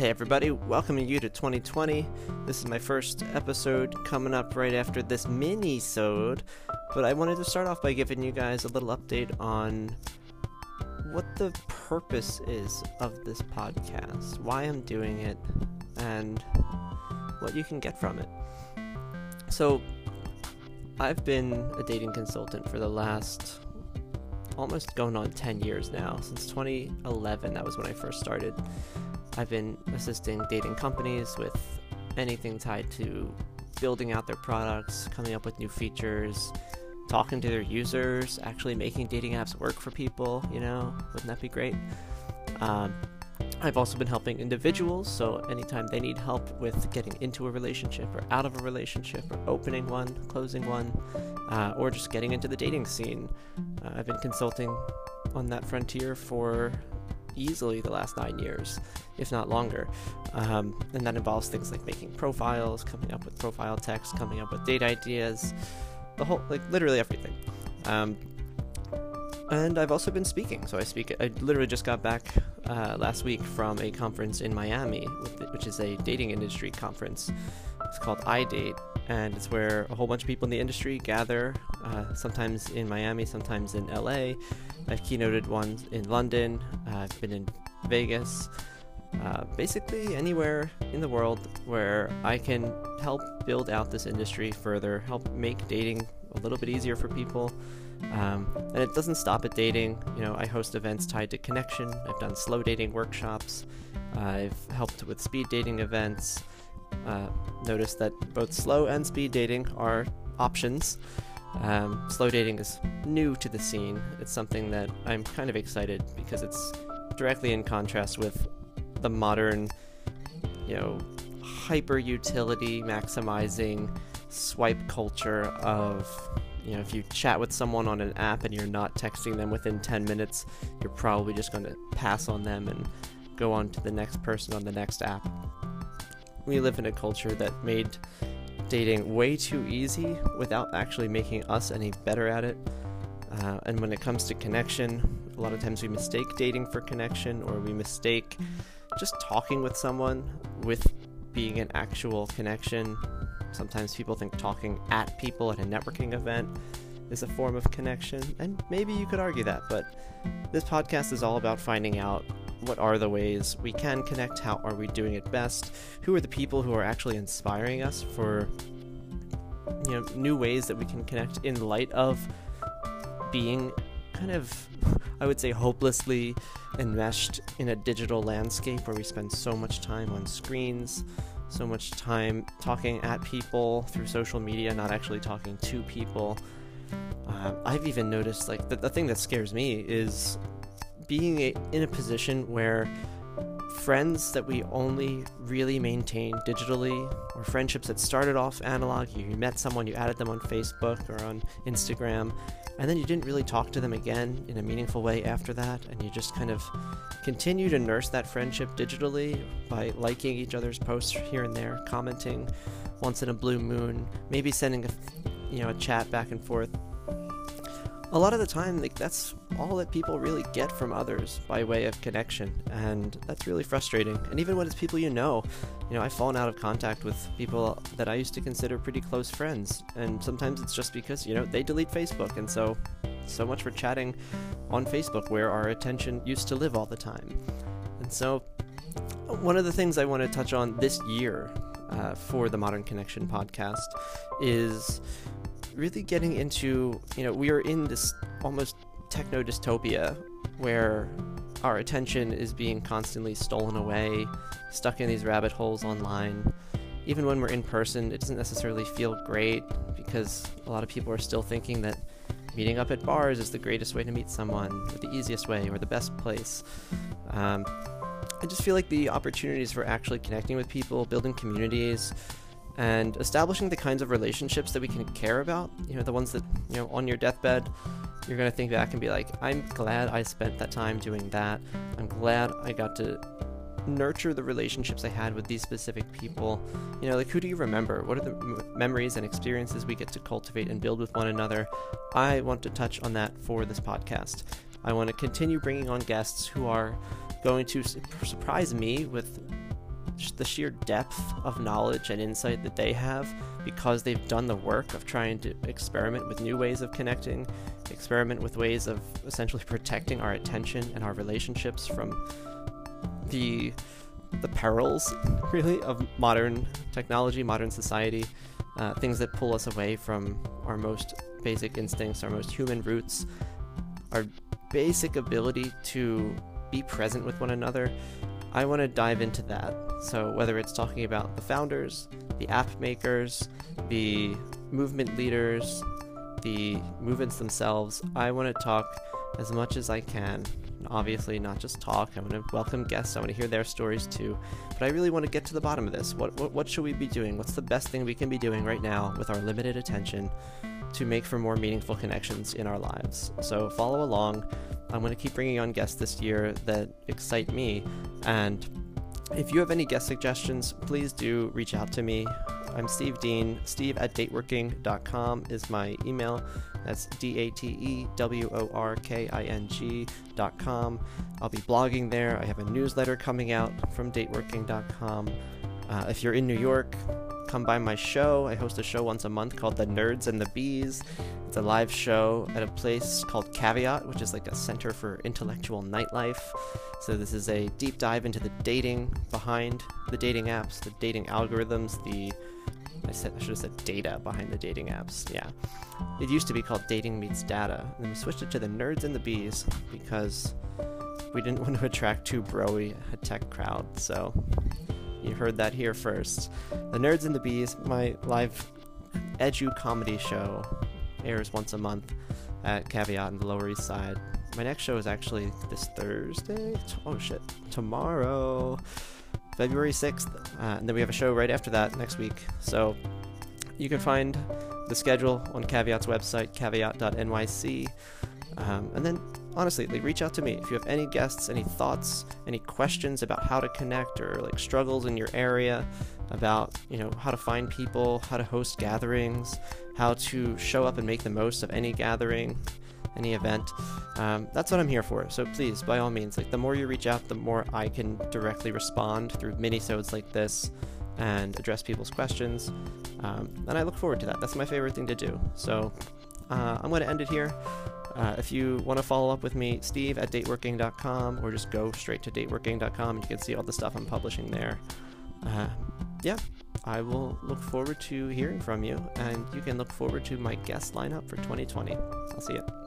Hey everybody, welcoming you to 2020. This is my first episode coming up right after this mini-sode, but I wanted to start off by giving you guys a little update on what the purpose is of this podcast, why I'm doing it, and what you can get from it. So, I've been a dating consultant for the last almost going on 10 years now. Since 2011, that was when I first started. I've been assisting dating companies with anything tied to building out their products, coming up with new features, talking to their users, actually making dating apps work for people, you know, wouldn't that be great? Um, I've also been helping individuals, so anytime they need help with getting into a relationship or out of a relationship or opening one, closing one, uh, or just getting into the dating scene, uh, I've been consulting on that frontier for easily the last nine years, if not longer. Um, and that involves things like making profiles, coming up with profile text, coming up with date ideas, the whole, like literally everything. Um, and I've also been speaking. So I speak. I literally just got back uh, last week from a conference in Miami, which is a dating industry conference. It's called iDate, and it's where a whole bunch of people in the industry gather. Uh, sometimes in Miami, sometimes in LA. I've keynoted ones in London. Uh, I've been in Vegas. Uh, basically anywhere in the world where I can help build out this industry further, help make dating a little bit easier for people. Um, and it doesn't stop at dating. You know, I host events tied to connection. I've done slow dating workshops. I've helped with speed dating events. Uh, notice that both slow and speed dating are options. Um, slow dating is new to the scene. It's something that I'm kind of excited because it's directly in contrast with the modern, you know, hyper utility maximizing swipe culture of you know if you chat with someone on an app and you're not texting them within 10 minutes you're probably just going to pass on them and go on to the next person on the next app. We live in a culture that made dating way too easy without actually making us any better at it. Uh, and when it comes to connection a lot of times we mistake dating for connection or we mistake just talking with someone with being an actual connection Sometimes people think talking at people at a networking event is a form of connection, and maybe you could argue that, but this podcast is all about finding out what are the ways we can connect, how are we doing it best, who are the people who are actually inspiring us for you know new ways that we can connect in light of being kind of I would say hopelessly enmeshed in a digital landscape where we spend so much time on screens, so much time talking at people through social media, not actually talking to people. Uh, I've even noticed, like, the, the thing that scares me is being a, in a position where friends that we only really maintain digitally, or friendships that started off analog, you met someone, you added them on Facebook or on Instagram, and then you didn't really talk to them again in a meaningful way after that, and you just kind of continue to nurse that friendship digitally by liking each other's posts here and there, commenting once in a blue moon, maybe sending a you know a chat back and forth a lot of the time like that's all that people really get from others by way of connection and that's really frustrating. And even when it's people you know you know i've fallen out of contact with people that i used to consider pretty close friends and sometimes it's just because you know they delete facebook and so so much for chatting on facebook where our attention used to live all the time. And so one of the things i want to touch on this year uh, for the modern connection podcast is really getting into, you know, we are in this almost techno dystopia where our attention is being constantly stolen away, stuck in these rabbit holes online. Even when we're in person, it doesn't necessarily feel great because a lot of people are still thinking that meeting up at bars is the greatest way to meet someone, or the easiest way, or the best place. Um, I just feel like the opportunities for actually connecting with people, building communities, and establishing the kinds of relationships that we can care about. You know, the ones that, you know, on your deathbed, you're going to think back and be like, I'm glad I spent that time doing that. I'm glad I got to nurture the relationships I had with these specific people. You know, like who do you remember? What are the m- memories and experiences we get to cultivate and build with one another? I want to touch on that for this podcast. I want to continue bringing on guests who are going to su- surprise me with the sheer depth of knowledge and insight that they have because they've done the work of trying to experiment with new ways of connecting, experiment with ways of essentially protecting our attention and our relationships from the the perils really of modern technology, modern society, uh, things that pull us away from our most basic instincts, our most human roots, our basic ability to be present with one another. I want to dive into that. So, whether it's talking about the founders, the app makers, the movement leaders, the movements themselves, I want to talk as much as I can. Obviously, not just talk. I want to welcome guests. I want to hear their stories too. But I really want to get to the bottom of this. What, what what should we be doing? What's the best thing we can be doing right now with our limited attention to make for more meaningful connections in our lives? So follow along. I'm going to keep bringing on guests this year that excite me. And if you have any guest suggestions, please do reach out to me. I'm Steve Dean. Steve at dateworking.com is my email. That's D A T E W O R K I N G.com. I'll be blogging there. I have a newsletter coming out from dateworking.com. Uh, if you're in New York, come by my show. I host a show once a month called The Nerds and the Bees. It's a live show at a place called Caveat, which is like a center for intellectual nightlife. So, this is a deep dive into the dating behind the dating apps, the dating algorithms, the I, said, I should have said data behind the dating apps. Yeah. It used to be called Dating Meets Data. And then we switched it to the Nerds and the Bees because we didn't want to attract too broy a tech crowd. So you heard that here first. The Nerds and the Bees, my live edu comedy show, airs once a month at Caveat in the Lower East Side. My next show is actually this Thursday. Oh shit, tomorrow, February 6th. Uh, and then we have a show right after that next week. So you can find the schedule on Caveat's website, caveat.nyc. Um, and then honestly, like reach out to me if you have any guests, any thoughts, any questions about how to connect or like struggles in your area, about you know how to find people, how to host gatherings, how to show up and make the most of any gathering, any event. Um, that's what I'm here for. So please, by all means, like the more you reach out, the more I can directly respond through mini-sodes like this and address people's questions. Um, and I look forward to that. That's my favorite thing to do. So uh, I'm going to end it here. Uh, if you want to follow up with me, Steve at dateworking.com, or just go straight to dateworking.com and you can see all the stuff I'm publishing there. Uh, yeah, I will look forward to hearing from you, and you can look forward to my guest lineup for 2020. I'll see you.